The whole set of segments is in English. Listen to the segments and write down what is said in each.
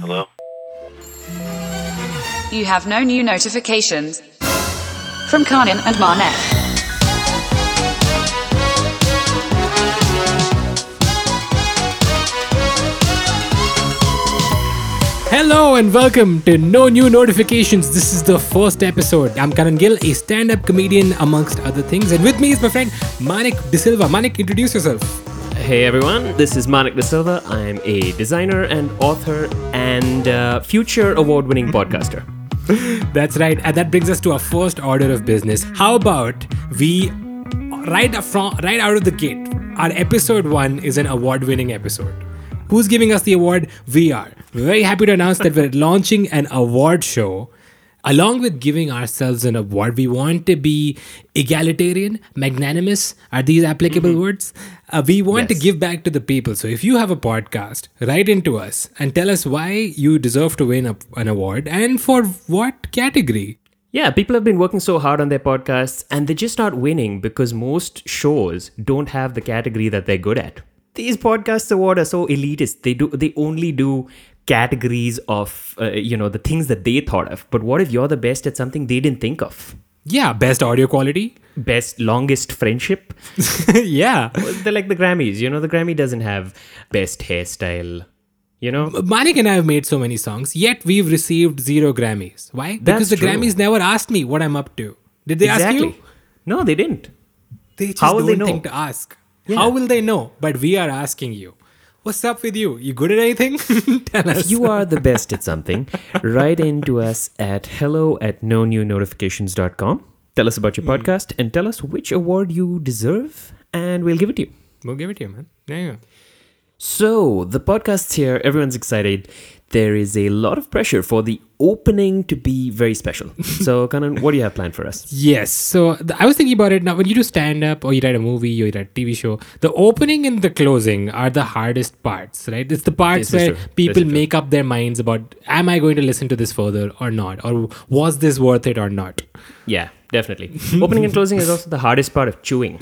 Hello? You have no new notifications. From Kanan and Marnet. Hello and welcome to No New Notifications. This is the first episode. I'm Kanan Gill, a stand up comedian amongst other things. And with me is my friend Manik De Silva. Manik, introduce yourself. Hey everyone, this is Manik De Silva. I'm a designer and author and uh, future award winning podcaster. That's right. And that brings us to our first order of business. How about we, right, from, right out of the gate, our episode one is an award winning episode. Who's giving us the award? We are. We're very happy to announce that we're launching an award show. Along with giving ourselves an award, we want to be egalitarian, magnanimous. Are these applicable words? Uh, we want to give back to the people. So if you have a podcast, write into us and tell us why you deserve to win a, an award and for what category. Yeah, people have been working so hard on their podcasts and they're just not winning because most shows don't have the category that they're good at. These podcasts award are so elitist. They do they only do categories of uh, you know the things that they thought of. But what if you're the best at something they didn't think of? Yeah, best audio quality. Best longest friendship? yeah. They're like the Grammys. You know, the Grammy doesn't have best hairstyle. You know, Manik and I have made so many songs, yet we've received zero Grammys. Why? Because the true. Grammys never asked me what I'm up to. Did they ask you? No, they didn't. They just How will don't they know? think to ask. Yeah. How will they know? But we are asking you. What's up with you? You good at anything? Tell us. you are the best at something, write in to us at hello at no new notifications.com. Tell us about your Hmm. podcast and tell us which award you deserve, and we'll give it to you. We'll give it to you, man. There you go. So, the podcast's here, everyone's excited. There is a lot of pressure for the opening to be very special. So, Kanan, what do you have planned for us? Yes. So th- I was thinking about it now. When you do stand up or you write a movie or you write a TV show, the opening and the closing are the hardest parts, right? It's the parts where true. people This is true. make up their minds about am I going to listen to this further or not? Or was this worth it or not? Yeah, definitely. opening and closing is also the hardest part of chewing.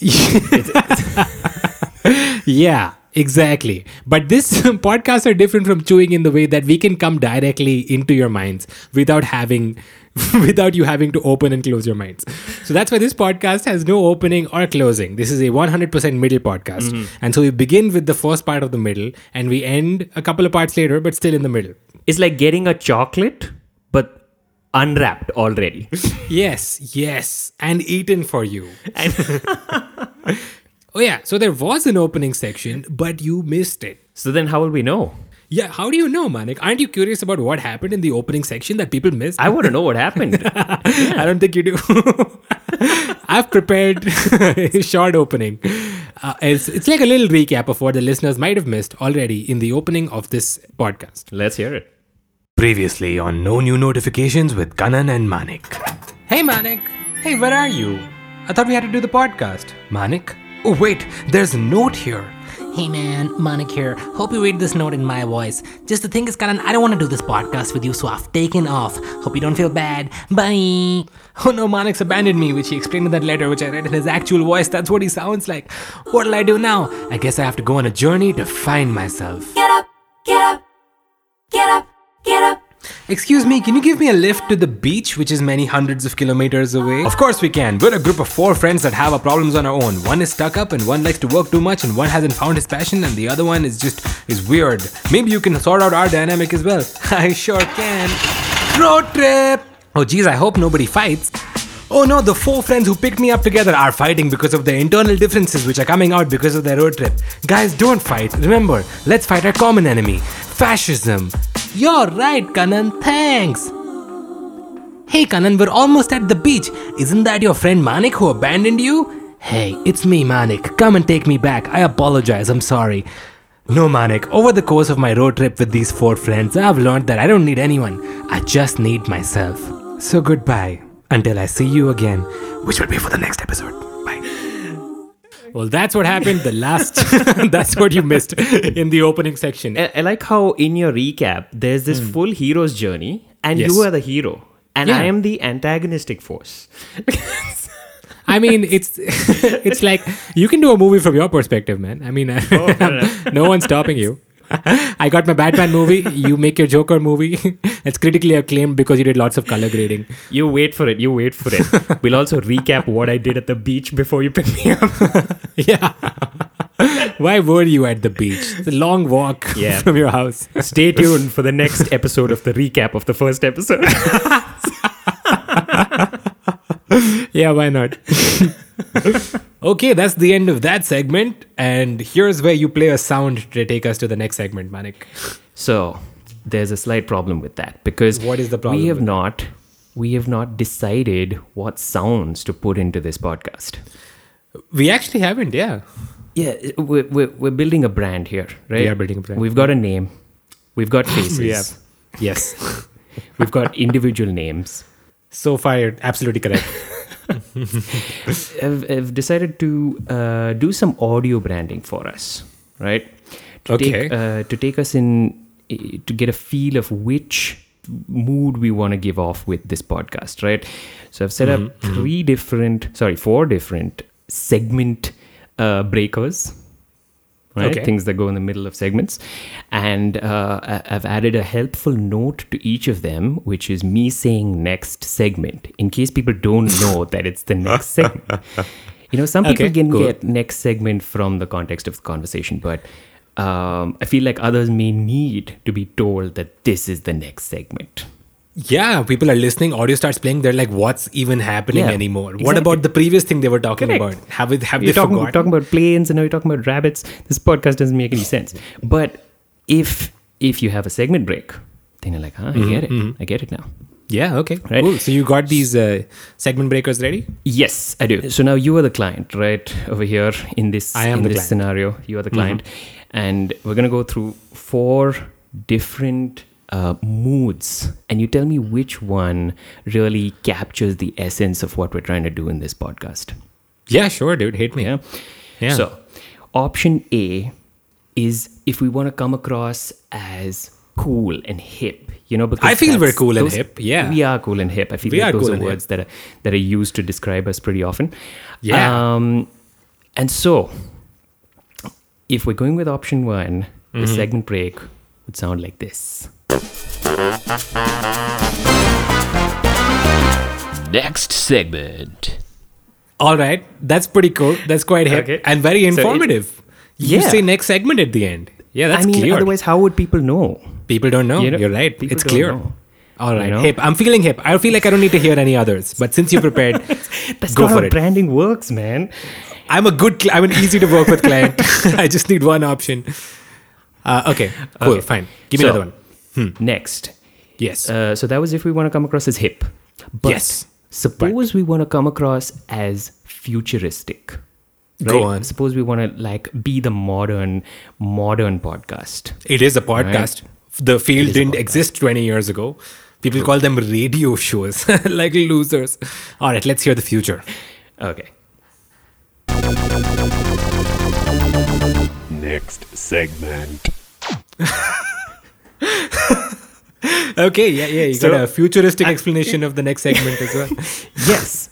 Yeah, exactly. But this podcasts are different from chewing in the way that we can come directly into your minds without having without you having to open and close your minds. So that's why this podcast has no opening or closing. This is a 100% middle podcast. Mm-hmm. And so we begin with the first part of the middle and we end a couple of parts later but still in the middle. It's like getting a chocolate, but unwrapped already. Yes, yes, and eaten for you. Oh yeah, so there was an opening section but you missed it. so, then how will we know? Yeah, how do you know, Manik? Aren't you curious about what happened in the opening section that people missed? I want to know what happened. I don't think you do. I've prepared a short opening. Uh, it's, it's like a little recap of what the listeners might have missed already in the opening of this podcast. Let's hear it. Previously on No New Notifications with Kanan and Manik. Hey Manik! Hey, where are you? I thought we had to do the podcast. Manik? Oh, wait, there's a note here. Hey man, Manik here. Hope you read this note in my voice. Just the thing is, Kanan, I don't want to do this podcast with you, so I've taken off. Hope you don't feel bad. Bye. Oh no, Manik's abandoned me, which he explained in that letter, which I read in his actual voice. That's what he sounds like. What'll I do now? I guess I have to go on a journey to find myself. Get up, get up, get up, get up. Excuse me, can you give me a lift to the beach, which is many hundreds of kilometers away? Of course we can. We're a group of four friends that have our problems on our own. One is stuck up, and one likes to work too much, and one hasn't found his passion, and the other one is just is weird. Maybe you can sort out our dynamic as well. I sure can. Road trip. Oh geez, I hope nobody fights. Oh no, the four friends who picked me up together are fighting because of their internal differences, which are coming out because of their road trip. Guys, don't fight. Remember, let's fight our common enemy fascism. You're right, Kanan. Thanks. Hey, Kanan, we're almost at the beach. Isn't that your friend Manik who abandoned you? Hey, it's me, Manik. Come and take me back. I apologize. I'm sorry. No, Manik. Over the course of my road trip with these four friends, I've learned that I don't need anyone. I just need myself. So goodbye. Until I see you again, which will be for the next episode. Bye. Well, that's what happened. The last, that's what you missed in the opening section. I, I like how in your recap there's this hmm. full hero's journey, and Yes. you are the hero, and Yeah. I am the antagonistic force. I mean, it's it's like you can do a movie from your perspective, man. I mean, oh, no one's stopping you. I got my Batman movie. You make your Joker movie. it's critically acclaimed because you did lots of color grading. You wait for it. You wait for it. we'll also recap what I did at the beach before you pick me up. Yeah. Why were you at the beach? It's a long walk Yeah. from your house. Stay tuned for the next episode of the recap of the first episode. Yeah, why not? okay, that's the end of that segment. And here's where you play a sound to take us to the next segment, Manik. So there's a slight problem with that because What is the problem We have with that? not we have not decided what sounds to put into this podcast. We actually haven't, yeah. Yeah, we're, we're, we're building a brand here, right? We are building a brand. We've got a name. We've got faces. We have. Yes. We've got individual names. so far, you're absolutely correct. I've, I've decided to uh, do some audio branding for us, right? To Okay. Take, uh, to take us in, to get a feel of which mood we want to give off with this podcast, right? So I've set Mm-hmm, up three different, sorry, four different segment uh, breakers. Right, Okay. things that go in the middle of segments, and uh, I've added a helpful note to each of them, which is me saying next segment, in case people don't know that it's the next segment. You know, some people Okay, can cool. get next segment from the context of the conversation, but um, I feel like others may need to be told that this is the next segment. Yeah, people are listening. Audio starts playing. They're like, what's even happening Yeah, anymore? What about the previous thing they were talking Correct. about? Have, it, have You're they talking, forgotten? talking about planes and now you're talking about rabbits. This podcast doesn't make any sense. But if if you have a segment break, then you're like, huh, I get it. I get it now. yeah, okay. Right. Cool. So you got these uh, segment breakers ready? Yes, I do. So now you are the client, right? Over here in this I am in the this client. Mm-hmm. scenario, you are the client, and we're gonna go through four different uh, moods, and you tell me which one really captures the essence of what we're trying to do in this podcast. Yeah, sure, dude. Hit me. Yeah. Yeah. So, option A is if we want to come across as cool and hip, you know, because I feel we're cool and hip, yeah. we are cool and hip. I feel We like are those cool are hip. words that are that are used to describe us pretty often. Yeah. Um, and so, if we're going with option one, the Mm-hmm. segment break would sound like this. Next segment. All right. That's pretty cool. That's quite hip Okay. and very So it- informative. you Yeah. say next segment at the end. Yeah, that's I mean, clear. otherwise, how would people know? People don't know. You know, You're right. people It's clear. know. All right. You know? Hip. I'm feeling hip. I feel like I don't need to hear any others. But since you prepared, That's go not for how it. branding works, man. I'm a good. Cl- I'm an easy to work with client. I just need one option. Uh, okay. Cool. Okay. Fine. Give me So, another one. Next, Yes. Uh, so that was if we want to come across as hip. But Yes. suppose we want to come across as futuristic. Go right? on. Suppose we want to like be the modern modern podcast. It is a podcast. The field didn't exist 20 years ago. People call them radio shows, like losers. All right, let's hear the future. Okay. Next segment. Okay, yeah, yeah. You So- got a futuristic explanation of the next segment as well. Yes.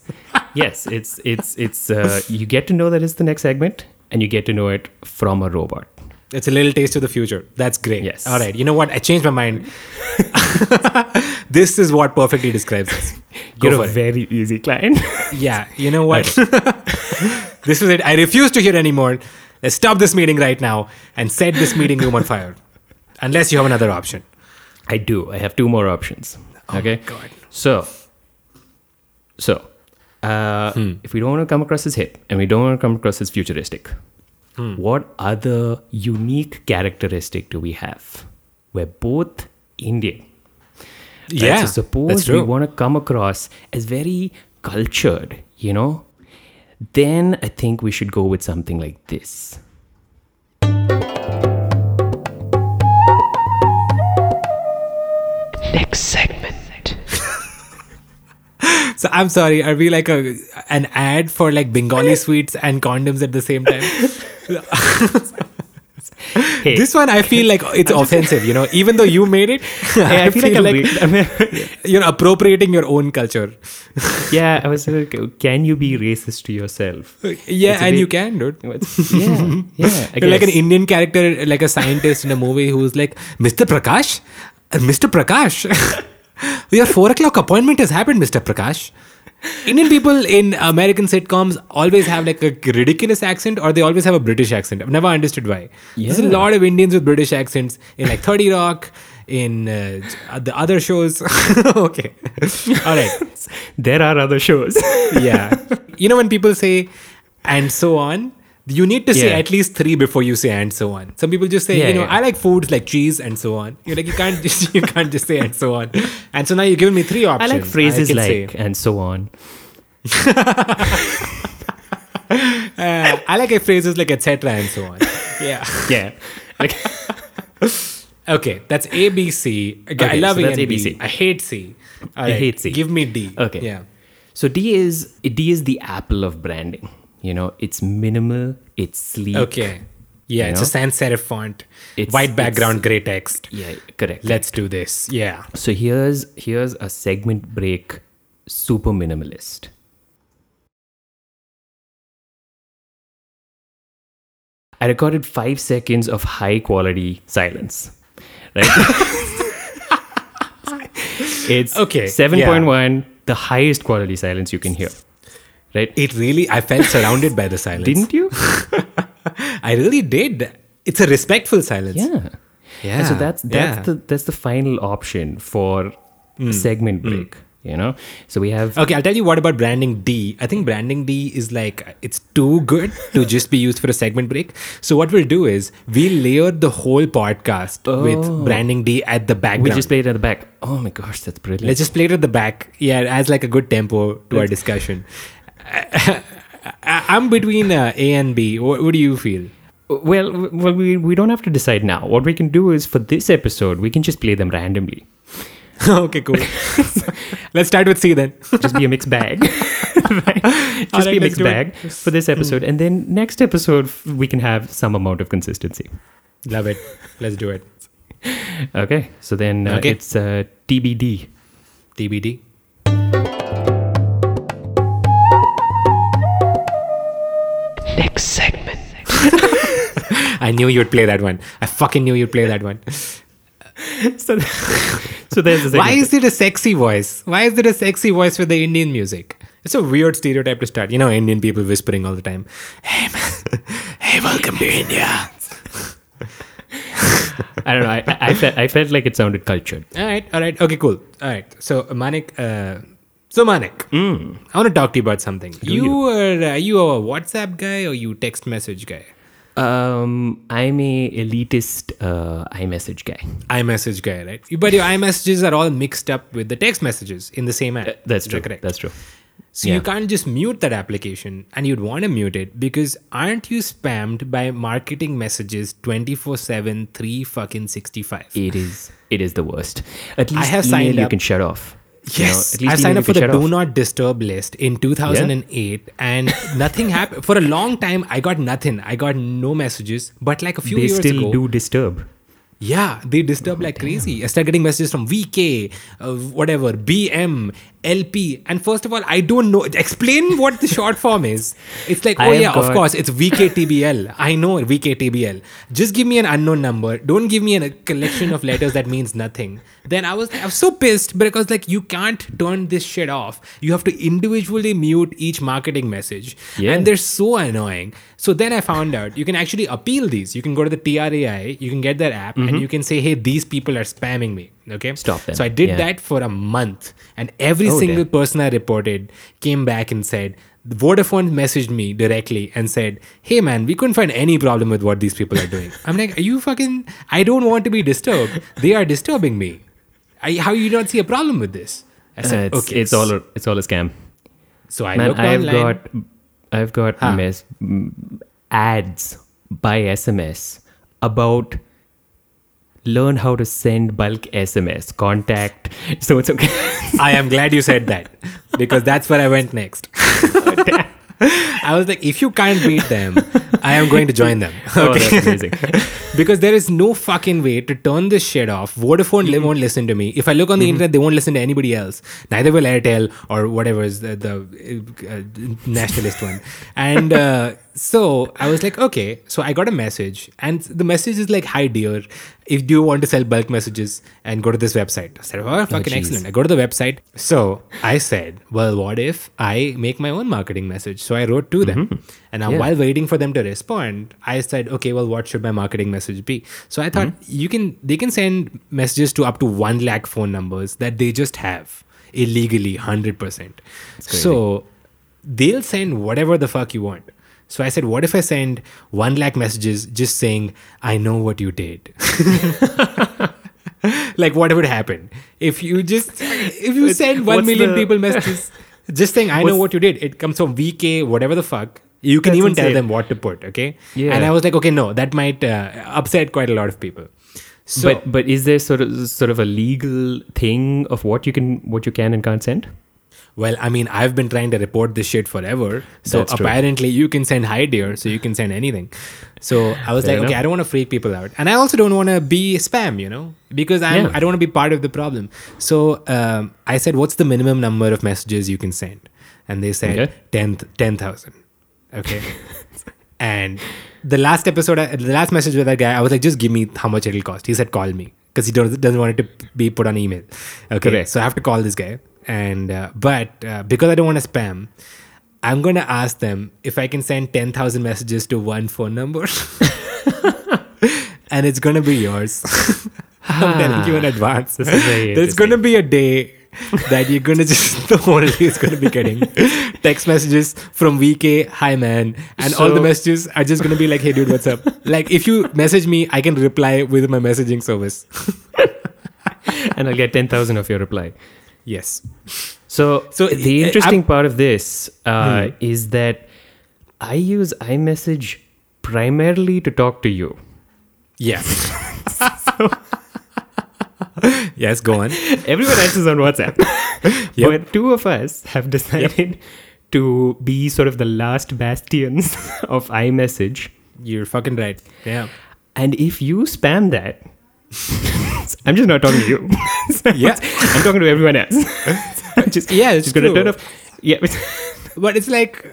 yes, it's it's it's uh, you get to know that it's the next segment and you get to know it from a robot. It's a little taste of the future. That's great. Yes. All right. You know what? I changed my mind. this is what perfectly describes us. Go You're a it. very easy client. Yeah. You know what? this is it. I refuse to hear anymore. Let's stop this meeting right now and set this meeting room on fire. Unless you have another option. I do. I have two more options. Okay. Oh God. So, so uh, Hmm. if we don't want to come across as hip and we don't want to come across as futuristic, Hmm. what other unique characteristic do we have? We're both Indian. right? Yeah. So suppose we want to come across as very cultured, you know, then I think we should go with something like this. So I'm sorry. Are we like a an ad for like Bengali sweets and condoms at the same time? Hey. This one I feel like it's offensive, you know, even though you made it. Hey, I, feel, like, re- I mean, you're appropriating your own culture. yeah, I was like, can you be racist to yourself? Yeah, and bit- you can, dude. Yeah, yeah. You're like an. Indian character, like a scientist in a movie who's like, Mr. Prakash? Uh, Mr. Prakash? Your four o'clock appointment has happened, Mr. Prakash. Indian people in American sitcoms always have like a ridiculous accent or they always have a British accent. I've never understood why. There's a lot of Indians with British accents in like 30 Rock, in uh, the other shows. okay. All right. There are other shows. Yeah. You know when people say and so on, you need to say Yeah. at least three before you say and so on. Some people just say, Yeah, you know, yeah. I like foods like cheese and so on. You're like you can't just you can't just say and so on. And so now you've given me three options. I like phrases can like say, and so on. uh, I like phrases like etc. and so on. Yeah. Yeah. Like, Okay, that's A B C. Okay, I love so A that's and A, B. C. I hate C. All I hate C. Give me D. Okay. Yeah. so D is D is the apple of branding. You know, it's minimal, it's sleek. Okay. Yeah, You it's know? a sans serif font. It's- white background, gray text. Yeah, correct. Let's do this. Yeah. So here's here's a segment break super minimalist. I recorded five seconds of high quality silence. Right? it's Okay, 7.1, the highest quality silence you can hear. Right? It really, I felt surrounded by the silence. Didn't you? I really did. It's a respectful silence. Yeah. Yeah. And so that's that's yeah. the that's the final option for a mm. segment mm. break. You know? So we have Okay, I'll tell you what about branding D. I think branding D is like it's too good to just be used for a segment break. So what we'll do is we'll layer the whole podcast with oh. branding D at the back. we just played at the back. Oh my gosh, that's brilliant. Let's just play it at the back. Yeah, as like a good tempo to our discussion. I'm between uh, A and B. What, what do you feel? Well, well, we, we don't have to decide now. What we can do is for this episode, we can just play them randomly. okay, cool. Let's start with C then. Just be a mixed bag. right? Just Alright, be a mixed it. bag for this episode. And then next episode, we can have some amount of consistency. Love it. Let's do it. Okay. So then uh, Okay. it's uh, TBD. TBD. I knew you'd play that one. I fucking knew you'd play that one. So, so there's the Why is it a sexy voice? Why is it a sexy voice for the Indian music? It's a weird stereotype to start. You know, Indian people whispering all the time. Hey, man. hey, welcome to India. I don't know. I, I, I, felt, I felt like it sounded cultured. All right, all right. Okay, cool. All right. So, Manik, uh, so Manik, I want to talk to you about something. You are uh, you a WhatsApp guy or you text message guy? Um, I'm a elitist uh, iMessage guy. iMessage guy, right? But your iMessages are all mixed up with the text messages in the same app. Uh, That's true. correct? That's true. So Yeah. you can't just mute that application and you'd want to mute it because aren't you spammed by marketing messages 24/7 3 fucking 65? It is. It is the worst. At least I have email signed you up- can shut off. You know, Yes, at least I signed up for the do off. not disturb list in 2008 and nothing happened. For a long time, I got nothing. I got no messages. But like a few They years still ago, do disturb. Yeah, they disturb like crazy. I start getting messages from VK, uh, whatever, BM, LP. And first of all, I don't know. Explain what the short form is. It's like, oh yeah, of course, it's VKTBL. I know VKTBL. Just give me an unknown number. Don't give me a collection of letters that means nothing. Then I was, I was so pissed because like you can't turn this shit off. You have to individually mute each marketing message, Yeah. and they're so annoying. So then I found out you can actually appeal these. You can go to the TRAI, you can get their app, and you can say, hey, these people are spamming me. Okay. Mm-hmm. Stop them. So I did Yeah. that for a month, and every Oh, single damn. person I reported came back and said, Vodafone messaged me directly and said, Hey man, we couldn't find any problem with what these people are doing. I'm like, Are you fucking. I don't want to be disturbed. They are disturbing me. I, how you don't see a problem with this? I Uh, it's, okay. it's all a, it's all a scam. So I Man, looked I've online. got I've got ah. Huh. mess, ads by SMS about learn how to send bulk SMS contact. So it's okay. I am glad you said that because that's where I went next. I was like, if you can't beat them, I am going to join them. oh, that's amazing. because there is no fucking way to turn this shit off. Vodafone Mm-hmm. won't listen to me. If I look on the internet, they won't listen to anybody else. Neither will Airtel or whatever is the, the uh, nationalist one. And uh, so I was like, okay. So I got a message, and the message is like, "Hi dear, if do you want to sell bulk messages and go to this website?" I said, "Oh, fucking jeez. excellent." I go to the website. So I said, "Well, what if I make my own marketing message?" So I wrote to them, and now Yeah. while waiting for them to respond, I said, "Okay, well, what should my marketing message be?" So I thought you can they can send messages to up to one lakh phone numbers that they just have illegally, hundred percent. So they'll send whatever the fuck you want. So I said, what if I send one lakh messages just saying, I know what you did? like what would happen if you just if you send million the- people messages just saying I know what you did. It comes from VK, whatever the fuck. You can That's even tell them what to put, okay? Yeah. And I was like, okay, no, that might uh, upset quite a lot of people. So, but but is there sort of sort of a legal thing of what you can what you can and can't send? Well, I mean, I've been trying to report this shit forever. So That's true. apparently, you can send hi dear, so you can send anything. So I was Fair like, okay. I don't want to freak people out, and I also don't want to be spam, you know, because I'm Yeah. I don't want to be part of the problem. So um, I said, what's the minimum number of messages you can send? And they said Okay. 10 10,000. Okay. and the last episode, I- the last message with that guy, I was like, just give me how much it'll cost. He said, call me because he doesn't, doesn't want it to be put on email. Okay. Correct. So I have to call this guy. And, uh, but uh, because I don't want to spam, I'm going to ask them if I can send 10,000 messages to one phone number. and it's going to be yours. I'm telling you in advance. Is very There's going to be a day that you're going to just, the whole day is going to be getting text messages from VK, hi man. And all the messages are just going to be like, hey dude, what's up? Like if you message me, I can reply with my messaging service. and I'll get 10,000 of your reply. yes. So, So, the uh, interesting I'm- part of this uh, is that I use iMessage primarily to talk to you. Yes. yes, go on. Everyone else is on WhatsApp. Yep. But two of us have decided to be sort of the last bastions of iMessage. You're fucking right. Yeah. And if you spam that, I'm just not talking to you. Yeah. I'm talking to everyone else. Just, Yeah, it's just gonna turn off. Yeah, But it's like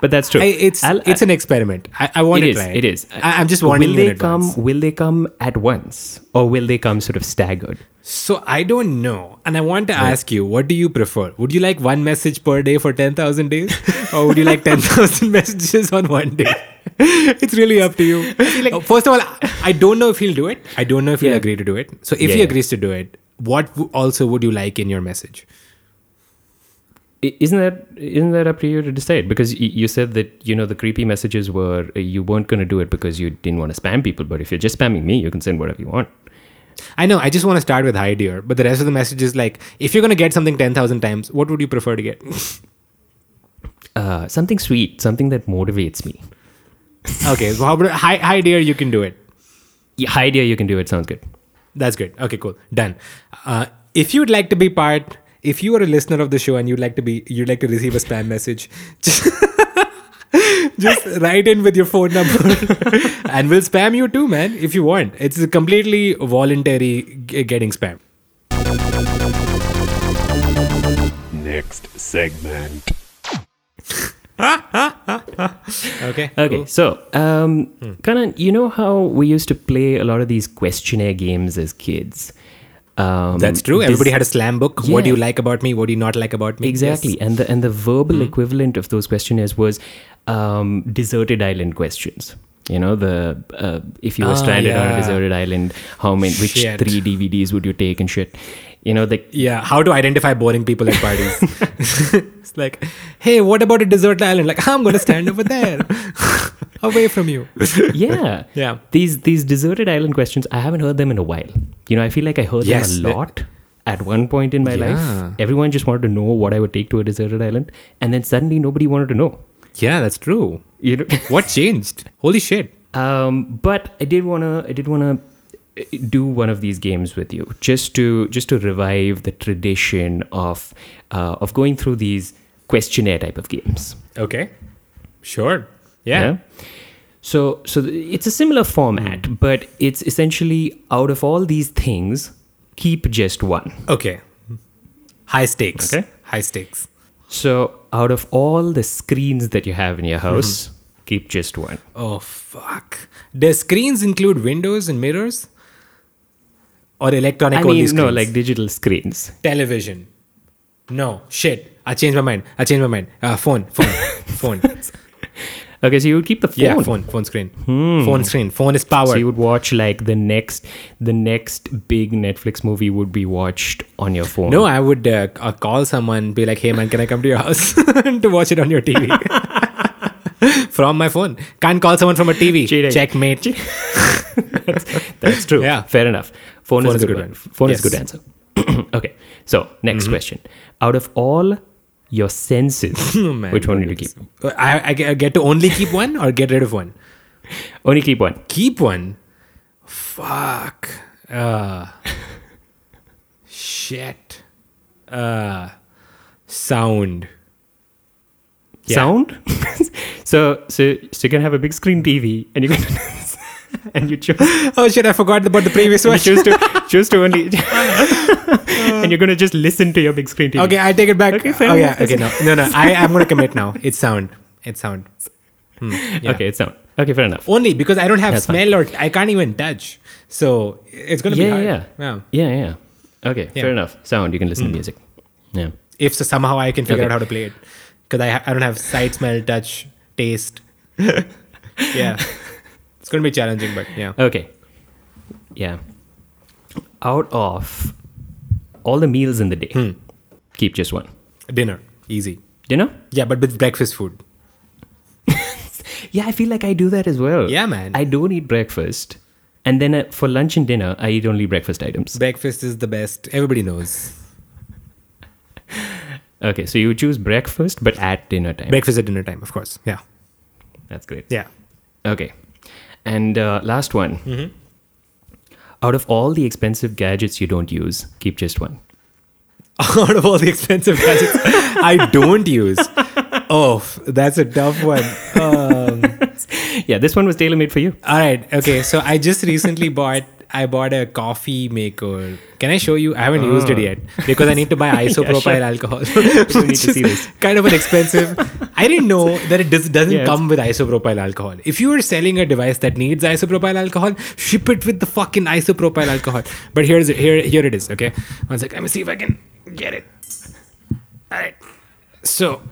but that's true. I, it's I'll- it's an experiment. I, I want It to is. try. It is. I, I'm just wondering. will they in advance. come? Will they come at once, or will they come sort of staggered? So I don't know, and I want to ask you, what do you prefer? Would you like one message per day for ten thousand days, or would you like ten thousand messages on one day? it's really up to you. Uh, First of all, I- I don't know if he'll do it. I don't know if he'll Yeah. agree to do it. So if Yeah, he yeah. agrees to do it, what w- also would you like in your message? Isn't that isn't that up to you to decide? Because you said that you know the creepy messages were uh, you weren't going to do it because you didn't want to spam people. But if you're just spamming me, you can send whatever you want. I know. I just want to start with hi dear, but the rest of the message is like, if you're gonna get something ten thousand times, what would you prefer to get? Uh, something sweet, something that motivates me. okay, so how about hi hi dear? You can do it. Yeah, hi dear, you can do it. Sounds good. That's good. Okay, cool. Done. Uh, if you'd like to be part, if you are a listener of the show and you'd like to be, you'd like to receive a spam message, just, just write in with your phone number, and we'll spam you too, man. If you want, it's a completely voluntary g- getting spam. Next segment. Okay. Okay, cool. so um, Hmm. Kanan, you know how we used to play a lot of these questionnaire games as kids. Um, That's true. this- Everybody had a slam book. What do you like about me? What do you not like about me? Exactly, Yes. and the and the verbal Hmm. equivalent of those questionnaires was um, deserted island questions. You know, the uh, if you were Ah, stranded on a deserted island, how many which Shit. three DVDs would you take and shit. You know, the Yeah, how to identify boring people at parties. it's like, hey, what about a deserted island? Like, I'm going to stand over there, away from you. yeah Yeah. these these deserted island questions. I haven't heard them in a while. You know, I feel like I heard Yes, them a lot. At one point in my Yeah. life, everyone just wanted to know what I would take to a deserted island, and then suddenly nobody wanted to know. Yeah, that's true. You know, What changed? Holy shit. Um, but I did wanna, I did wanna uh, do one of these games with you, just to just to revive the tradition of uh, of going through these questionnaire type of games. Okay. Sure. Yeah. So so it's a similar format, Hmm. but it's essentially out of all these things, keep just one. Okay. High stakes. Okay. High stakes. So out of all the screens that you have in your Mm-hmm. house, keep just one. Oh fuck. Does screens include windows and mirrors? Or electronic I only mean, screens? no, like digital screens. television. No. Shit. I changed my mind. I changed my mind. Uh, phone. Phone. phone. Okay, so you would keep the phone. Yeah, phone. Phone screen. Phone screen. Phone is power. So you would watch like the next, the next big Netflix movie would be watched on your phone. no, I would uh, uh, call someone, be like, hey man, can I come to your house to watch it on your TV? from my phone. Can't call someone from a TV. Cheating. Checkmate. That's true. Yeah. Fair enough. Phone, Phone is a good, one. Phone is a good Mm-hmm. answer. okay. So next question. Out of all your senses, Oh, man, which one would you keep? I, I get I get to only keep one or get rid of one? Only keep one. Keep one? Fuck. Uh, shit. Uh, sound. Yeah. Sound. so so so you can have a big screen TV and you can and you choose Oh shit, I forgot about the previous one. choose to choose to only and you're gonna just listen to your big screen TV. Okay, I take it back. Okay, fair oh yeah, okay, no, no, no. I am gonna commit now. It's sound. It's sound. Hmm, yeah. Okay, it's sound. Okay, fair enough. Only because I don't have That's fine. smell or I can't even touch. So it's gonna be Yeah, hard. yeah, yeah. yeah, yeah. Okay, Yeah. Hmm. fair enough. Sound. You can listen to music. Yeah. If so, somehow I can figure Okay. out how to play it, because I ha- I don't have sight, smell, touch, taste. yeah, it's gonna be challenging, but yeah. Okay. Yeah. Out of all the meals in the day, Hmm. keep just one. Dinner, easy. Dinner? Yeah, but with breakfast food. Yeah, I feel like I do that as well. Yeah, man. I don't eat breakfast. And then uh, for lunch and dinner, I eat only breakfast items. Breakfast is the best. Everybody knows. Okay, so you choose breakfast, but at dinner time. Breakfast at dinner time, of course. Yeah, That's great. yeah. Okay. And uh, last one. Mm-hmm. Out of all the expensive gadgets you don't use, keep just one. Out of all the expensive gadgets I don't use. Oh, that's a tough one. Um, Yeah, this one was tailor made for you. all right. Okay. So I just recently bought. I bought a coffee maker. Can I show you? I haven't used it ah. yet because I need to buy isopropyl sure. alcohol. We need to see this. Kind of an expensive. I didn't know that it does, doesn't Yeah, come with isopropyl alcohol. If you are selling a device that needs isopropyl alcohol, ship it with the fucking isopropyl alcohol. But here's it. Here, here it is. Okay. One sec. Let me see if I can get it. All right. So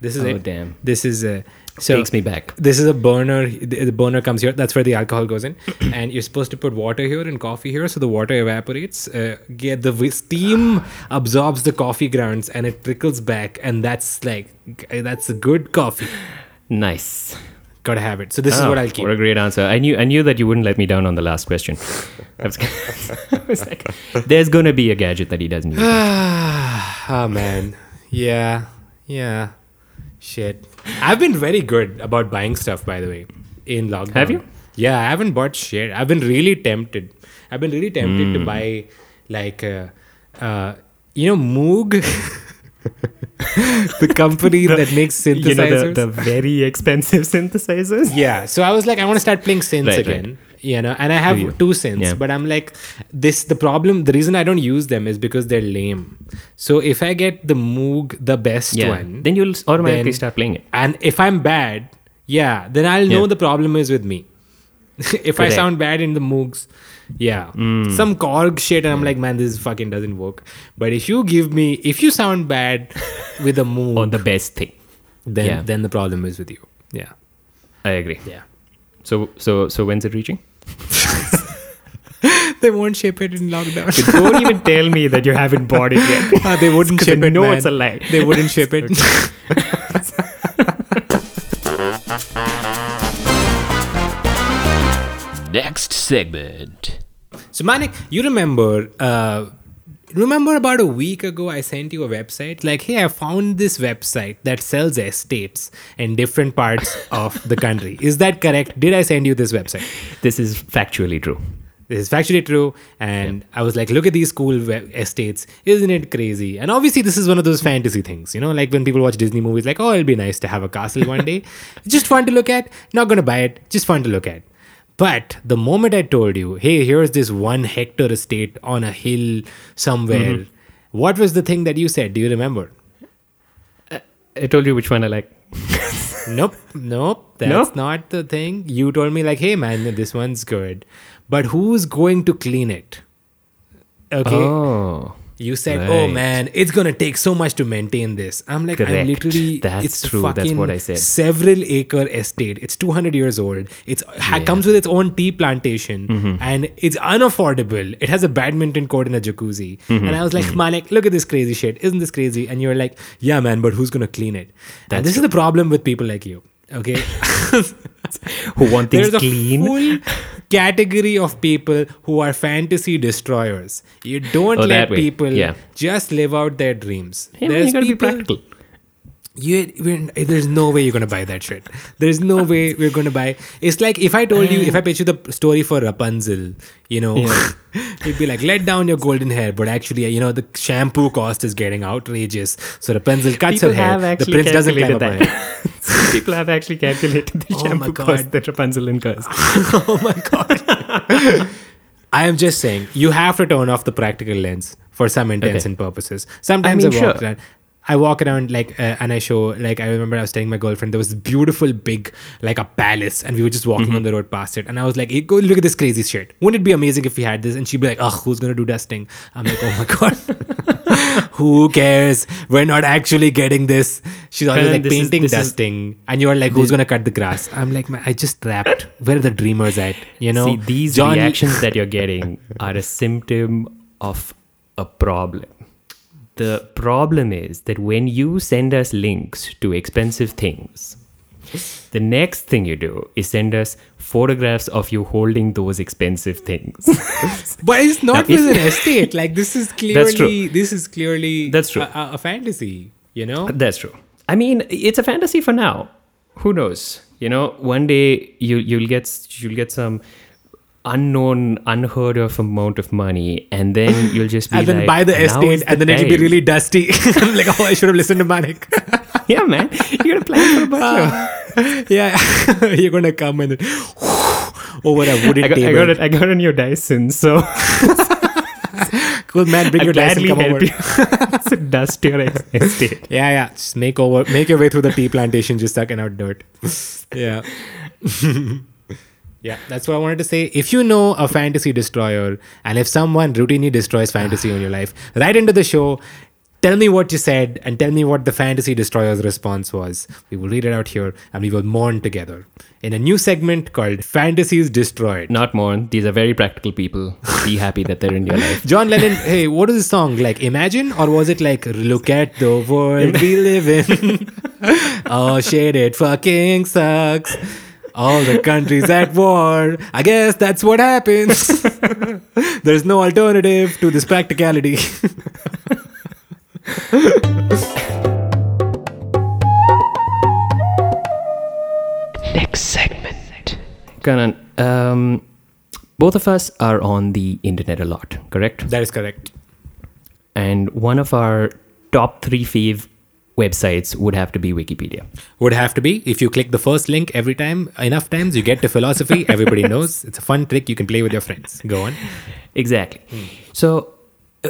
this is Oh, it. damn. This is a. So Takes me back. this is a burner. The, the burner comes here. That's where the alcohol goes in, and you're supposed to put water here and coffee here, so the water evaporates. Uh, get the steam absorbs the coffee grounds, and it trickles back, and that's like that's a good coffee. Nice. Gotta have it. So this is Oh, what I'll keep. What a great answer. I knew I knew that you wouldn't let me down on the last question. I was, I was like, there's gonna be a gadget that he doesn't use. oh man, yeah, yeah, shit. I've been very good about buying stuff, by the way, in lockdown. Have you? Yeah, I haven't bought shit. I've been really tempted. I've been really tempted Hmm. to buy, like, uh, uh, you know, Moog, the company that makes synthesizers. you know the, the very expensive synthesizers. Yeah, so I was like, I want to start playing synths Right, again. right. You know, and I have two synths, Yeah. but I'm like, this. The problem, the reason I don't use them is because they're lame. So if I get the Moog, the best Yeah. one, Then you'll automatically then- start playing it. and if I'm bad, yeah, then I'll know the problem is with me. if I sound bad in the Moogs, yeah, Mm. some Korg shit, and I'm like, man, this fucking doesn't work. But if you give me, if you sound bad with a Moog, On the best thing. then then the problem is with you. Yeah, I agree. yeah. So so so when's it reaching? They won't ship it in lockdown. Don't even tell me that you haven't bought it yet. Uh, they wouldn't 'Cause ship I it. know man. it's a lie. They wouldn't ship it. Next segment. so, Manik, you remember? Uh, remember about a week ago, I sent you a website. Like, hey, I found this website that sells estates in different parts of the country. Is that correct? Did I send you this website? This is factually true. This is factually true. And I was like, look at these cool estates. Isn't it crazy? And obviously, this is one of those fantasy things, you know, like when people watch Disney movies, like, oh, it'll be nice to have a castle one day. just fun to look at. Not going to buy it, just fun to look at. But the moment I told you, hey, here's this one hectare estate on a hill somewhere, mm-hmm. what was the thing that you said? Do you remember? Uh, I told you which one I like. Nope, nope, that's not the thing. You told me, like, hey, man, this one's good. But who's going to clean it? Okay. Oh. You said, "Oh man, it's gonna take so much to maintain this." I'm like, I'm literally. That's it's true. That's fucking what I said. Several acre estate. It's 200 years old. It's ha- comes with its own tea plantation, Mm-hmm. and it's unaffordable. It has a badminton court and a jacuzzi. Mm-hmm. And I was like, "Manik, look at this crazy shit. Isn't this crazy? And you're like, Yeah, man, but who's gonna clean it? and this is the problem with people like you. Okay. Who want things There's clean? Category of people who are fantasy destroyers. You don't Oh, let people Yeah. just live out their dreams. Hey, man, you gotta be practical. You, there's no way you're gonna buy that shit. There's no way we're gonna buy. It's like if I told you, if I pitch you the story for Rapunzel, you know, you'd be like, let down your golden hair, but actually, you know, the shampoo cost is getting outrageous. So Rapunzel cuts People her hair. The prince doesn't climb up that. People have actually calculated the Oh shampoo cost that Rapunzel incurs. oh my god. I am just saying, you have to turn off the practical lens for some intents Okay. and purposes. Sometimes I, mean, walk sure. around. I walk around like, uh, and I show like I remember I was telling my girlfriend there was this beautiful big like a palace, and we were just walking Mm-hmm. on the road past it, and I was like, hey, "Go look at this crazy shit! Wouldn't it be amazing if we had this?" And she'd be like, "Oh, who's gonna do dusting?" I'm like, "Oh my god, who cares? We're not actually getting this." She's always Kanan, like this is- painting, is- dusting, and you're like, "Who's gonna cut the grass?" I'm like, "Man, I just rapped. Where are the dreamers at? You know, See, these John- reactions that you're getting are a symptom of a problem. The problem is that when you send us links to expensive things, the next thing you do is send us photographs of you holding those expensive things. But it's not Now, with an estate. Like this is clearly this is clearly That's true. A, a- fantasy. You know, That's true. I mean, it's a fantasy for now. Who knows? You know, one day you you'll get you'll get some unknown, unheard of amount of money, and then you'll just be and then like, buy the "Now is estate, and the then it'll be really dusty. Like, oh, I should have listened to Manik. yeah, man. You're gonna plan for a butler. yeah, you're gonna come and over a wooden I got, I table. got it. I got a new Dyson, so Cool man, bring I'll your Dyson. Come help over. you dust your estate. Yeah, yeah. Just make over, make your way through the tea plantation, just sucking out dirt. Yeah. yeah, that's what I wanted to say. If you know a fantasy destroyer, and if someone routinely destroys fantasy in your life, write into the show. Tell me what you said and tell me what the fantasy destroyer's response was. We will read it out here and we will mourn together in a new segment called Fantasies Destroyed. Not mourn. These are very practical people. Be happy that they're in your life. John Lennon, hey, what is the song? Like Imagine? Or was it like Look at the world we live in? oh shit, it fucking sucks. All the countries at war. I guess that's what happens. There's no alternative to this practicality. Next segment. Kanan, um, both of us are on the internet a lot, correct? that is correct. And one of our top three fave websites would have to be Wikipedia. Would have to be. If you click the first link every time, enough times, you get to philosophy. Everybody knows. It's a fun trick you can play with your friends. Go on. Exactly. So, uh,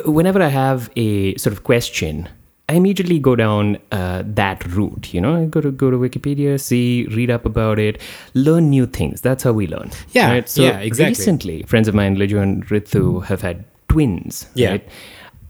whenever I have a sort of question, I immediately go down uh, that route. You know, I go to go to Wikipedia, see, read up about it, learn new things. That's how we learn. Yeah, So yeah, exactly. Recently, friends of mine, Liju and Ritu, have had twins. Yeah. Right?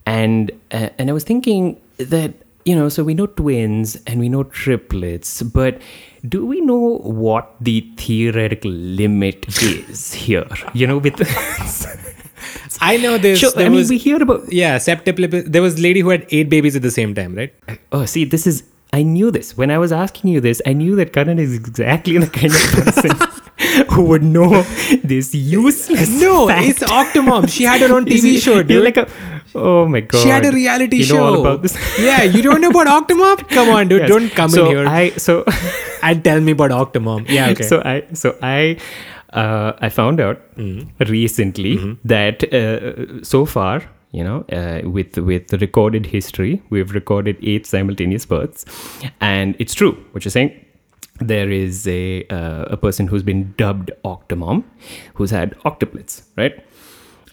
And uh, and I was thinking that you know, so we know twins and we know triplets, but do we know what the theoretical limit is here? You know, with I know this. Sure, I mean, was, we hear about. yeah, septuplip. There was a lady who had eight babies at the same time, right? Oh, see, this is. I knew this. When I was asking you this, I knew that Kanan is exactly the kind of person who would know this useless. No, fact. it's Octomom. She had her own TV see, show, dude. like a. Oh my god. she had a reality you show. know all about this. yeah, you don't know about Octomom? Come on, dude. Yes. Don't come so in here So, I so and tell me about Octomom. Yeah, okay. so I so I uh, I found out recently that uh, so far, you know, uh, with with recorded history, we've recorded eight simultaneous births, and it's true what you're saying. There is a uh, a person who's been dubbed Octomom, who's had octuplets, right?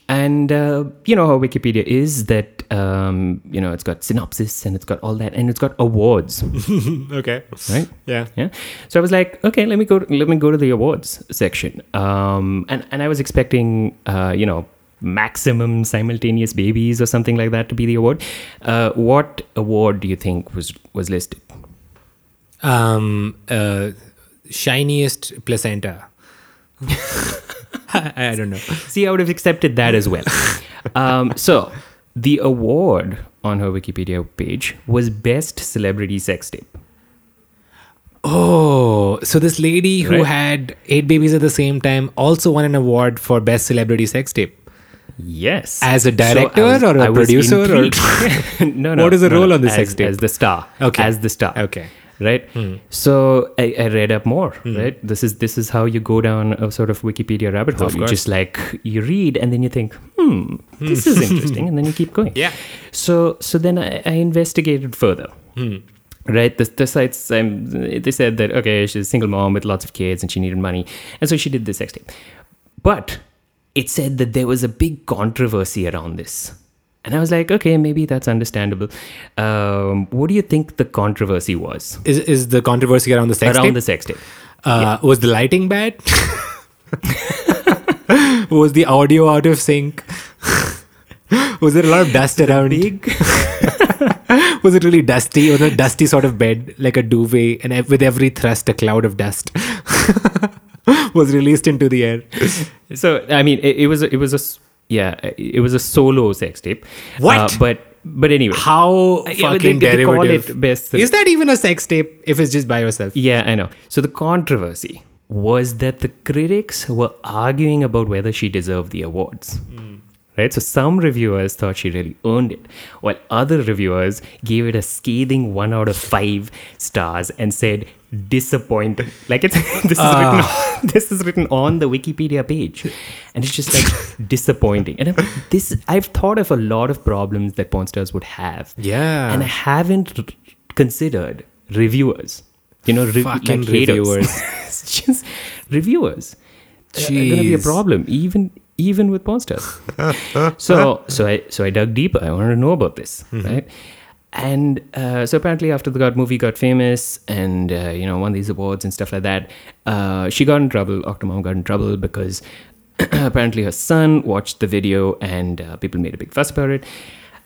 And uh, you know how Wikipedia is that um, you know it's got synopsis and it's got all that and it's got awards, Okay. right? Yeah. Yeah. So I was like, okay, let me go. Let me go to the awards section. Um, and and I was expecting, uh, you know, maximum simultaneous babies or something like that to be the award. Uh, what award do you think was was listed? Um, uh, shiniest placenta. I, I don't know. See, I would have accepted that as well. um, so the award on her Wikipedia page was best celebrity sex tape. Oh, so this lady who Right. had eight babies at the same time also won an award for best celebrity sex tape. Yes. As a So director was- or a I producer or- no, no. What is the no, role no, on the sex tape? As the star. Okay. As the star. Okay. Right. So I, I read up more. Right. This is this is how you go down a sort of Wikipedia rabbit hole. You just like you read and then you think, hmm, this is interesting, and then you keep going. Yeah. So so then I, I investigated further. Right, the, the sites um, they said that okay, she's a single mom with lots of kids and she needed money, and so she did this sex tape. But it said that there was a big controversy around this, and I was like, okay, maybe that's understandable. Um, what do you think the controversy was Is is the controversy around the sex around tape? the sex tape? uh, Was the lighting bad? was the audio out of sync? was there a lot of dust around? Big. Was it really dusty? Was it a dusty sort of bed, like a duvet, and with every thrust, a cloud of dust was released into the air? So I mean, it, it was a- it was a yeah, it was a solo sex tape. What? Uh, but but anyway, How Uh, fucking they- they call derivative? it best- Is that even a sex tape if it's just by yourself? Yeah, I know. So the controversy was that the critics were arguing about whether she deserved the awards. Right? So some reviewers thought she really earned it, while other reviewers gave it a scathing one out of five stars and said disappointing. Like it's this is written ah. on, this is written on the Wikipedia page. And it's just like disappointing. And I'm, this I've thought of a lot of problems that porn stars would have. Yeah. And I haven't r- considered reviewers. You know, Fucking like haters. reviewers. just reviewers are gonna be a problem, even even with porn stars. so so I so I dug deeper. I wanted to know about this, Mm-hmm. right? And uh, so apparently, after the God movie got famous and uh, you know won these awards and stuff like that, uh, she got in trouble. Octomom got in trouble because apparently her son watched the video and uh, people made a big fuss about it.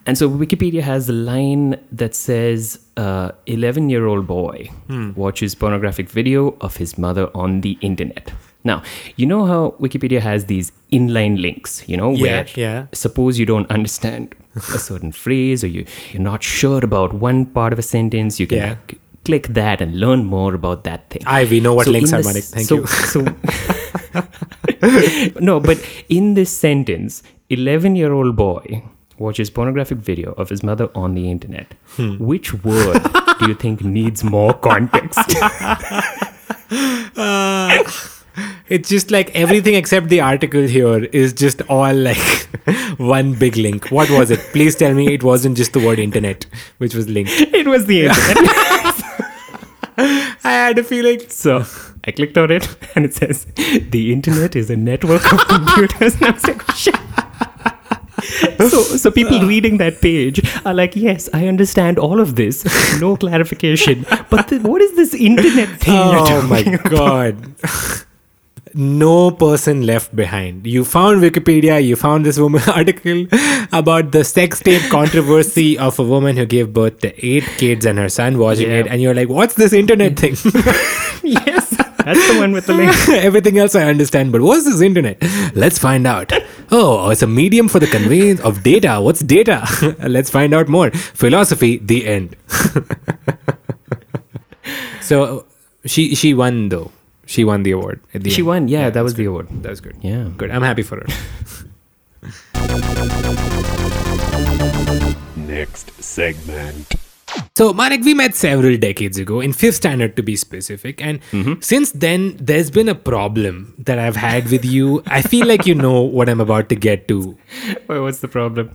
And so Wikipedia has a line that says, "11 year old boy watches pornographic video of his mother on the internet." Now, you know how Wikipedia has these inline links, you know, where yeah. suppose you don't understand a certain phrase or you, you're not sure about one part of a sentence, you can Yeah. like, click that and learn more about that thing. I we know what links are, this- Manik. Thank so, you. So, no, but in this sentence, 11 year old boy watches pornographic video of his mother on the internet. Hmm. Which word do you think needs more context? It's just like everything except the article here is just all like one big link. What was it? Please tell me it wasn't just the word internet which was linked. it was the internet. I had a feeling. So I clicked on it and it says, The internet is a network of computers. And I was like, shit. So, so people uh. reading that page are like, yes, I understand all of this, no clarification. But th- what is this internet thing? Oh my god. No person left behind. You found Wikipedia, you found this woman article about the sex tape controversy of a woman who gave birth to eight kids and her son watching Yeah. it, and you're like, what's this internet thing? Yes, that's the one with the link. Everything else I understand, but what's this internet? Let's find out. Oh, it's a medium for the conveyance of data. What's data? Let's find out more. Philosophy, the end. so she she won though. She won the award. At the She end. won. Yeah, that was the award. That was good. Yeah. Good. I'm happy for her. Next segment. So, Manik, we met several decades ago, in fifth standard to be specific. And mm-hmm. since then, there's been a problem that I've had with you. I feel like you know what I'm about to get to. Well, what's the problem?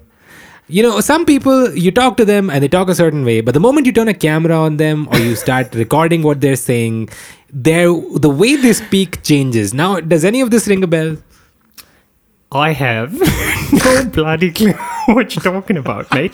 You know, some people, you talk to them and they talk a certain way, but the moment you turn a camera on them or you start recording what they're saying, their the way they speak changes. Now, does any of this ring a bell? I have no bloody clue what you're talking about, mate.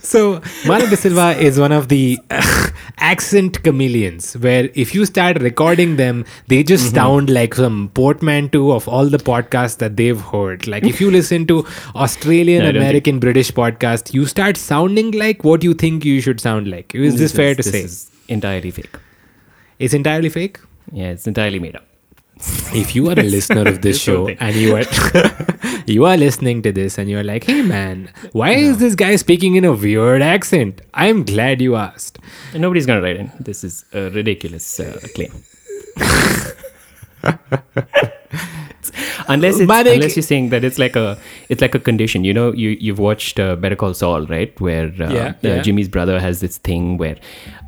So, Manik De Silva is one of the uh, accent chameleons where if you start recording them, they just mm-hmm. sound like some portmanteau of all the podcasts that they've heard. Like if you listen to Australian, No, American, British podcast, you start sounding like what you think you should sound like. Is this, fair to this say? entirely fake. it's entirely fake? Yeah, it's entirely made up. If you are a listener of this show and you are you are listening to this and you're like, hey man, why is this guy speaking in a weird accent? I'm glad you asked. Nobody's gonna write in. This is a ridiculous uh, claim. unless unless you're saying that it's like a it's like a condition. You know, you you've watched uh, Better Call Saul, right? Where uh, Yeah, uh, yeah. Jimmy's brother has this thing where,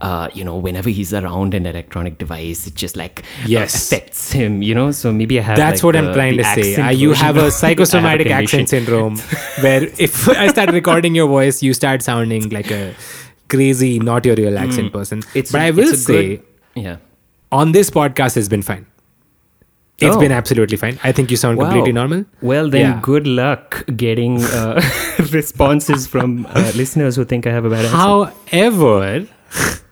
uh, you know, whenever he's around an electronic device, it just like uh, Yes. affects him. You know, so maybe I have. That's like, what I'm trying to say. accent Uh, you have a a have psychosomatic accent syndrome where if I start recording your voice, you start sounding like a crazy, not your real accent person. Mm. It's but a- I will it's say, good- yeah. on this podcast has been fine. It's Oh. been absolutely fine. I think you sound completely normal. Well, then Yeah. good luck getting uh, responses from uh, listeners who think I have a bad accent. However,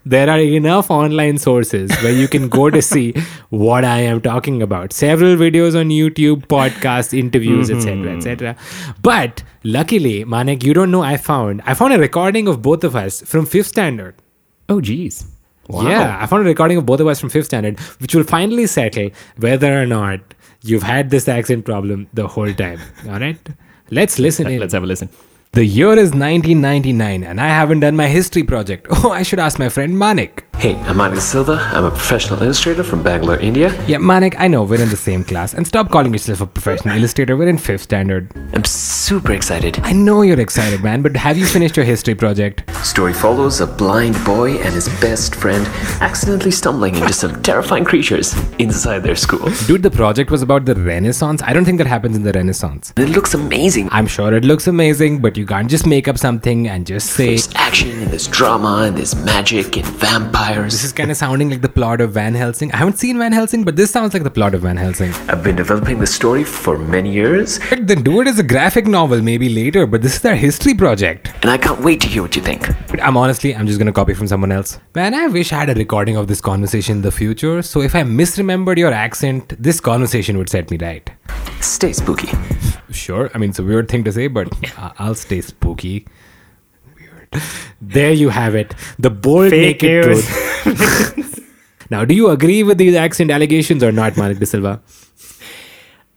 there are enough online sources where you can go to see what I am talking about. Several videos on YouTube, podcasts, interviews, etc., etc. But luckily, Manik, you don't know. I found I found a recording of both of us from fifth standard. Oh, geez. Wow. Yeah, I found a recording of both of us from fifth standard, which will finally settle whether or not you've had this accent problem the whole time. All right, let's listen in. Let's have a listen. The year is 1999 and I haven't done my history project. Oh, I should ask my friend Manik. Hey, I'm Manik Silva. I'm a professional illustrator from Bangalore, India. Yeah, Manik, I know we're in the same class. And stop calling yourself a professional illustrator. We're in fifth standard. I'm super excited. I know you're excited, man, but have you finished your history project? Story follows a blind boy and his best friend accidentally stumbling into some terrifying creatures inside their school. Dude, the project was about the Renaissance. I don't think that happens in the Renaissance. It looks amazing. I'm sure it looks amazing, but you can't just make up something and just say. There's action and there's drama and there's magic and vampires. This is kind of sounding like the plot of Van Helsing. I haven't seen Van Helsing, but this sounds like the plot of Van Helsing. I've been developing the story for many years, Then do it as a graphic novel, maybe later, but this is our history project. and I can't wait to hear what you think. But I'm honestly, I'm just gonna copy from someone else. Man, I wish I had a recording of this conversation in the future, so if I misremembered your accent, this conversation would set me right. Stay spooky. Sure, I mean, it's a weird thing to say, but I- I'll stay spooky. Weird. There you have it. The bold Fake naked news. truth. now, do you agree with these accent allegations or not, Manik De Silva?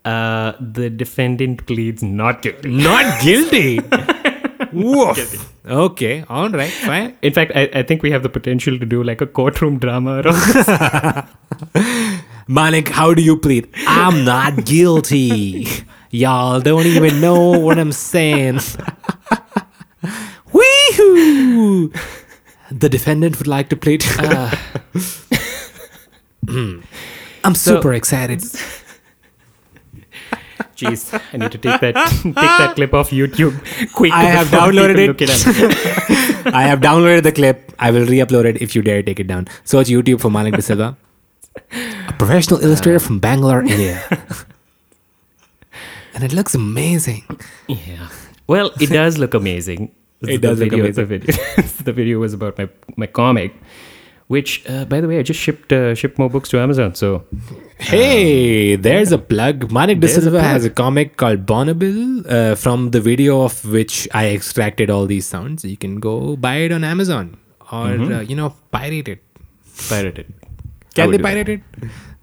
Uh, the defendant pleads not guilty. Not guilty. Woof. Okay, all right, fine. In fact, I, I think we have the potential to do like a courtroom drama around this. Manik, how do you plead? I'm not guilty. Y'all don't even know what I'm saying. Wee-hoo! The defendant would like to plead. Uh. I'm super excited. Jeez, I need to take that take that clip off YouTube quick. I have downloaded it. It. I have downloaded the clip. I will re-upload it if you dare take it down. Search YouTube for Manik De Silva, a professional illustrator from Bangalore, India. and it looks amazing. Yeah. Well, it does look amazing. It does the look video, amazing. The video, the video was about my my comic, which, uh, by the way, I just shipped uh, shipped more books to Amazon. So Hey, there's a plug. Manik De Silva has a comic called Bonneville, uh, from the video of which I extracted all these sounds. You can go buy it on Amazon or, Mm-hmm. uh, you know, pirate it. pirated. I Can they do that. pirate it?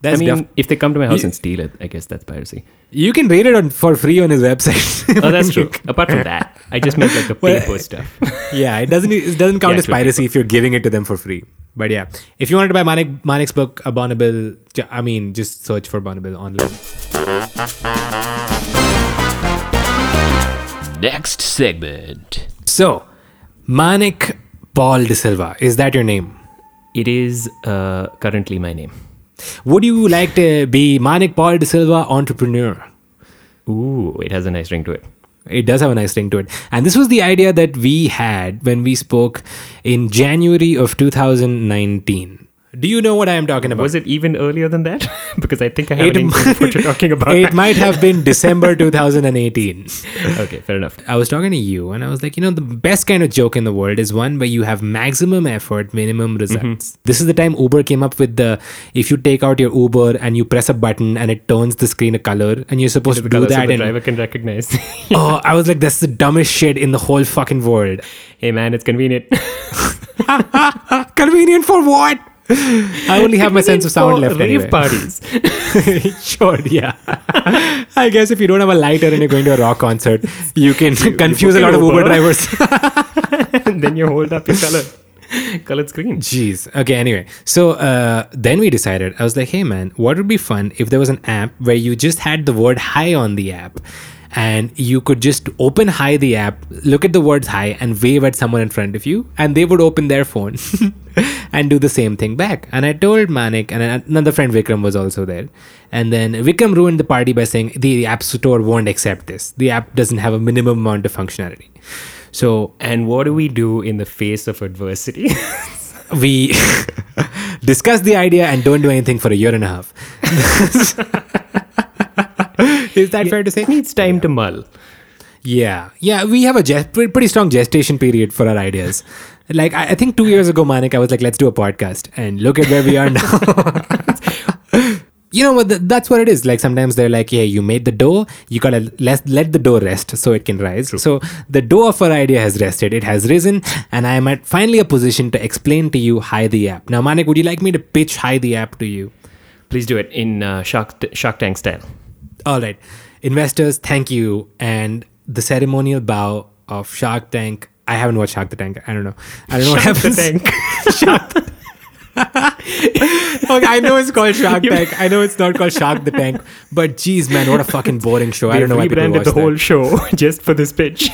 I mean, def- if they come to my house You- and steal it, I guess that's piracy. you can read it on for free on his website. Oh, that's true. Apart from that, I just meant like the Well, paper stuff. yeah, it doesn't it doesn't count Yeah, as true. piracy if you're giving it to them for free. But yeah, if you wanted to buy Manik Manik's book, a Bonneville, j- I mean, just search for Bonneville online. Next segment. So, Manik Paul De Silva. Is that your name? It is uh, currently my name. Would you like to be Manik Paul De Silva entrepreneur? Ooh, it has a nice ring to it. It does have a nice ring to it. And this was the idea that we had when we spoke in January of 2019. Do you know what I am talking about? Was it even earlier than that? because I think I have It an of what you're talking about. it might have been December 2018. okay, fair enough. I was talking to you and I was like, you know, the best kind of joke in the world is one where you have maximum effort, minimum results. Mm-hmm. This is the time Uber came up with the if you take out your Uber and you press a button and it turns the screen a color and you're supposed to do color so that. the and, driver can recognize. oh, I was like, that's the dumbest shit in the whole fucking world. hey man, it's convenient. Convenient for what? I only have my sense of sound left Rave anyway. parties. sure, yeah. I guess if you don't have a lighter and you're going to a rock concert, you can confuse a lot of book Uber drivers. and then you hold up your color. Colored screen. Jeez. Okay, anyway. So uh, then we decided, I was like, hey man, what would be fun if there was an app where you just had the word hi on the app and you could just open hi the app, look at the words hi, and wave at someone in front of you, and they would open their phone and do the same thing back. And I told Manik, and another friend Vikram was also there. And then Vikram ruined the party by saying the app store won't accept this. The app doesn't have a minimum amount of functionality. So And what do we do in the face of adversity? we discuss the idea and don't do anything for a year and a half. Is that fair to say? it needs time to mull. Yeah, yeah, we have a gest- pretty strong gestation period for our ideas. Like I, I think two years ago, Manik, I was like, "Let's do a podcast," and look at where we are now. you know what? That's what it is. Like sometimes they're like, "Yeah, you made the dough. You gotta let let the dough rest so it can rise." So the dough of our idea has rested. It has risen, and I am at finally a position to explain to you Hi the app. Now, Manik, would you like me to pitch Hi the app to you? Please do it in uh, Shark, Shark Tank style. All right, investors, thank you. And the ceremonial bow of Shark Tank. I haven't watched Shark the Tank. I don't know. I don't know what Shark the. Tank. Shark. the- okay, I know it's called Shark Tank. I know it's not called Shark the Tank. But geez, man, what a fucking boring show. I They've don't know why people watch the whole that. show just for this pitch.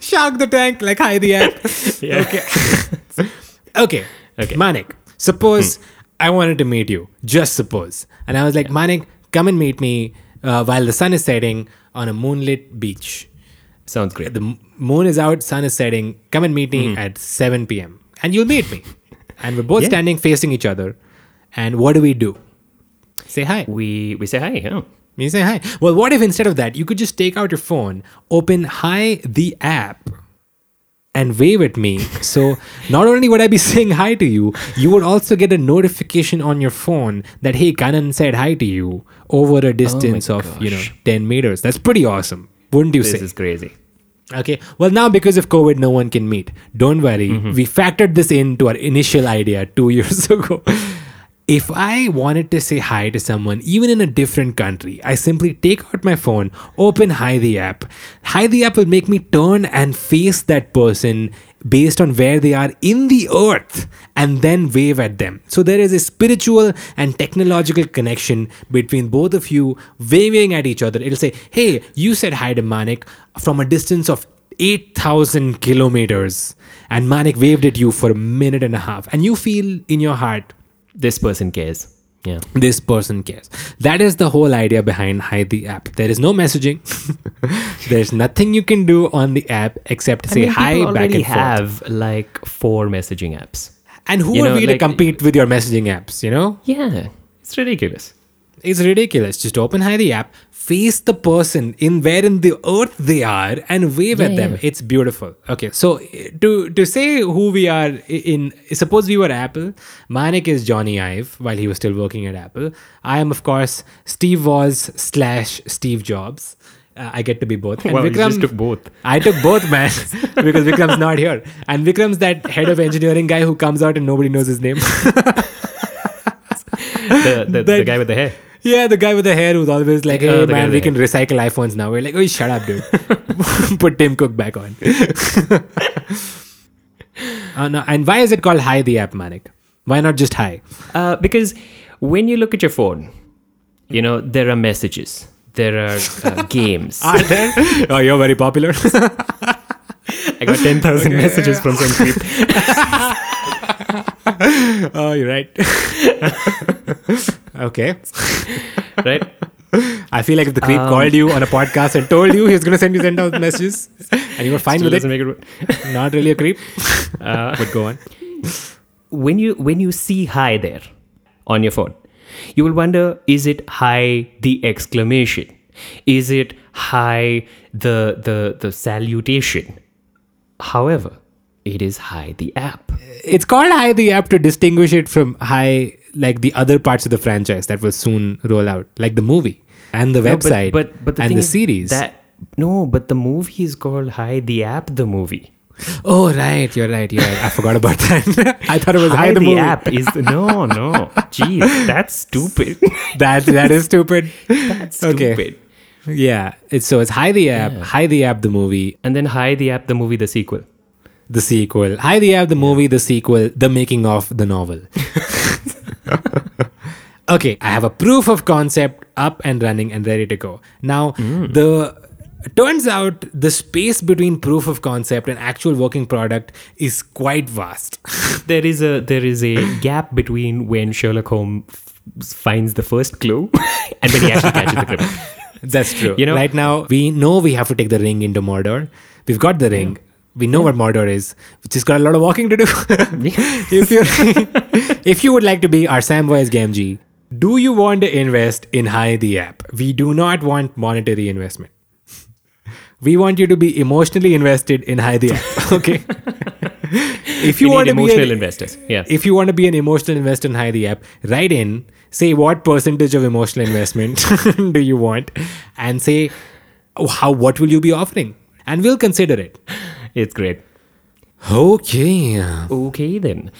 Shark the Tank, like hi the app. Yeah. Okay. okay. Okay. Manik, suppose hmm. I wanted to meet you. Just suppose. And I was like, Manik, come and meet me uh, while the sun is setting on a moonlit beach. Sounds great. The moon is out, sun is setting. Come and meet me at 7 p.m. And you'll meet me. And we're both Yeah. standing facing each other. And what do we do? Say hi. we we say hi. Huh? You say hi. Well, what if instead of that, you could just take out your phone, open Hi the app, and wave at me? So not only would I be saying hi to you, you would also get a notification on your phone that hey, Kanan said hi to you over a oh distance of you know ten meters. That's pretty awesome, wouldn't you This say? This is crazy. Okay. Well, now because of COVID, no one can meet. Don't worry. Mm-hmm. We factored this into our initial idea two years ago. If I wanted to say hi to someone, even in a different country, I simply take out my phone, open Hi the app. Hi the app will make me turn and face that person based on where they are in the earth and then wave at them. So there is a spiritual and technological connection between both of you waving at each other. It'll say, Hey, you said hi to Manik from a distance of 8,000 kilometers, and Manik waved at you for a minute and a half, and you feel in your heart, This person cares. Yeah. this person cares. That is the whole idea behind Hi the app. There is no messaging. There's nothing you can do on the app except say I mean, hi back and forth. have like four messaging apps. And who you are know, we to compete with your messaging apps? You know, Yeah, it's ridiculous. It's ridiculous. Just open Hi the app, face the person in where in the earth they are, and wave at them. yeah. It's beautiful. Okay, so eh, to to say who we are in, suppose we were Apple. Manik is Jony Ive while he was still working at Apple. I am of course Steve Woz slash Steve Jobs. Uh, I get to be both. And Wow, you just took both. I took both, man, because Vikram's not here, and Vikram's that head of engineering guy who comes out and nobody knows his name. The, the, the guy with the hair. Yeah, the guy with the hair who's always like, "Hey man, we can recycle iPhones now." We're like, "Oh, shut up, dude! Put Tim Cook back on." uh, no, and why is it called Hi the app, Manik? Why not just Hi? Uh, because when you look at your phone, you know, there are messages, there are uh, games. Are there? oh, you're very popular. I got 10,000 messages from some creep. Oh, you're right. okay. Right? I feel like if the creep Um, called you on a podcast and told you he was going to send you send out messages and you were fine with it, it not really a creep. but go on. when you when you see hi there on your phone you will wonder is it hi the exclamation is it hi the the the salutation however it is hi the app It's called Hi the app to distinguish it from Hi, like the other parts of the franchise that will soon roll out, like the movie and the No, but- website but but, the and the series. that no but the movie is called hi the app the movie oh, right. You're right. You're right. I forgot about that. I thought it was Hi, the, the, movie. app is no no jeez that's stupid That, that is stupid. that's Okay. stupid Yeah. It's so it's Hi the app, Hi the app, the movie, and then hi the app the movie the sequel the sequel. Hi the have the movie, the sequel, the making of the novel. okay, I have a proof of concept up and running and ready to go. Now, hmm. the turns out the space between proof of concept and actual working product is quite vast. there is a there is a gap between when Sherlock Holmes f- finds the first clue and when he actually catches the criminal. That's true. You know- right now we know we have to take the ring into Mordor. We've got the ring. We know what Mordor is, which has got a lot of walking to do. if you if you would like to be our Samwise Gamgee, do you want to invest in Hi the app? We do not want monetary investment. We want you to be emotionally invested in Hi the app. Okay. if you We want to be emotional an- investors. Yeah. if you want to be an emotional investor in Hi the app, write in, say what percentage of emotional investment do you want, and say oh, how what will you be offering, and we'll consider it. It's great. Okay. Okay then.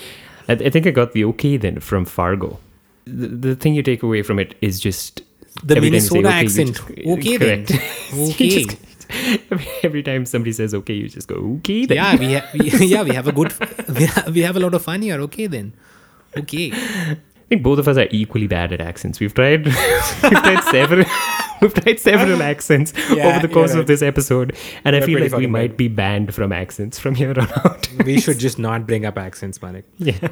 I, I think I got the okay then from Fargo. The, the thing you take away from it is just The Minnesota okay, accent. just- Okay then. correct. You Okay. just- every, time somebody says okay, you just go okay then. Yeah, we, ha- we yeah we have a good we have, we have a lot of fun here. Okay then. Okay. I think both of us are equally bad at accents. We've tried, we've tried several, we've tried several accents Yeah, over the course you're of this episode, and I We're feel like we might be banned from accents from here on out. We should just not bring up accents, Manik. yeah.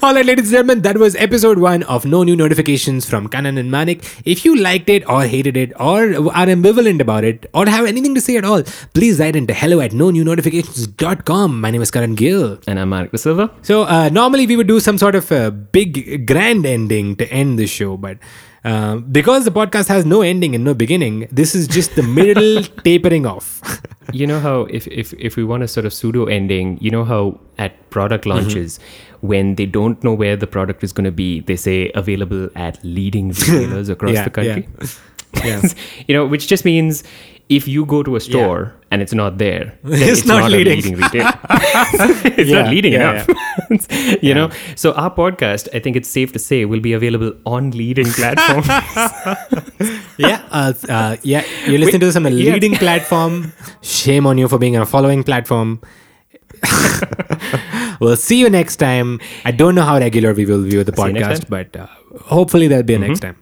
All right, ladies and gentlemen, that was episode one of No New Notifications from Kanan and Manik. If you liked it or hated it or are ambivalent about it or have anything to say at all, please write into hello at no new notifications.com. My name is Kanan Gill. And I'm Manik Silva. So, uh, normally we would do some sort of a big grand ending to end the show, but uh, because the podcast has no ending and no beginning, this is just the middle tapering off. You know how if, if if we want a sort of pseudo ending, you know how at product launches, when they don't know where the product is going to be, they say available at leading retailers across Yeah, the country. Yeah. you know, which just means if you go to a store and it's not there, then It's it's, not not, leading. a leading retailer. it's Yeah, not leading yeah, enough. you know, so our podcast, I think it's safe to say, will be available on leading platforms. yeah, uh, uh, yeah. You listen to this on a yeah. leading platform. Shame on you for being on a following platform. we'll see you next time. I don't know how regular we will be with the See podcast, but uh, hopefully there'll be a next time.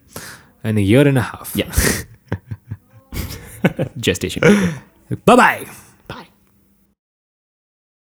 In a year and a half. yeah. Gestation. Bye bye.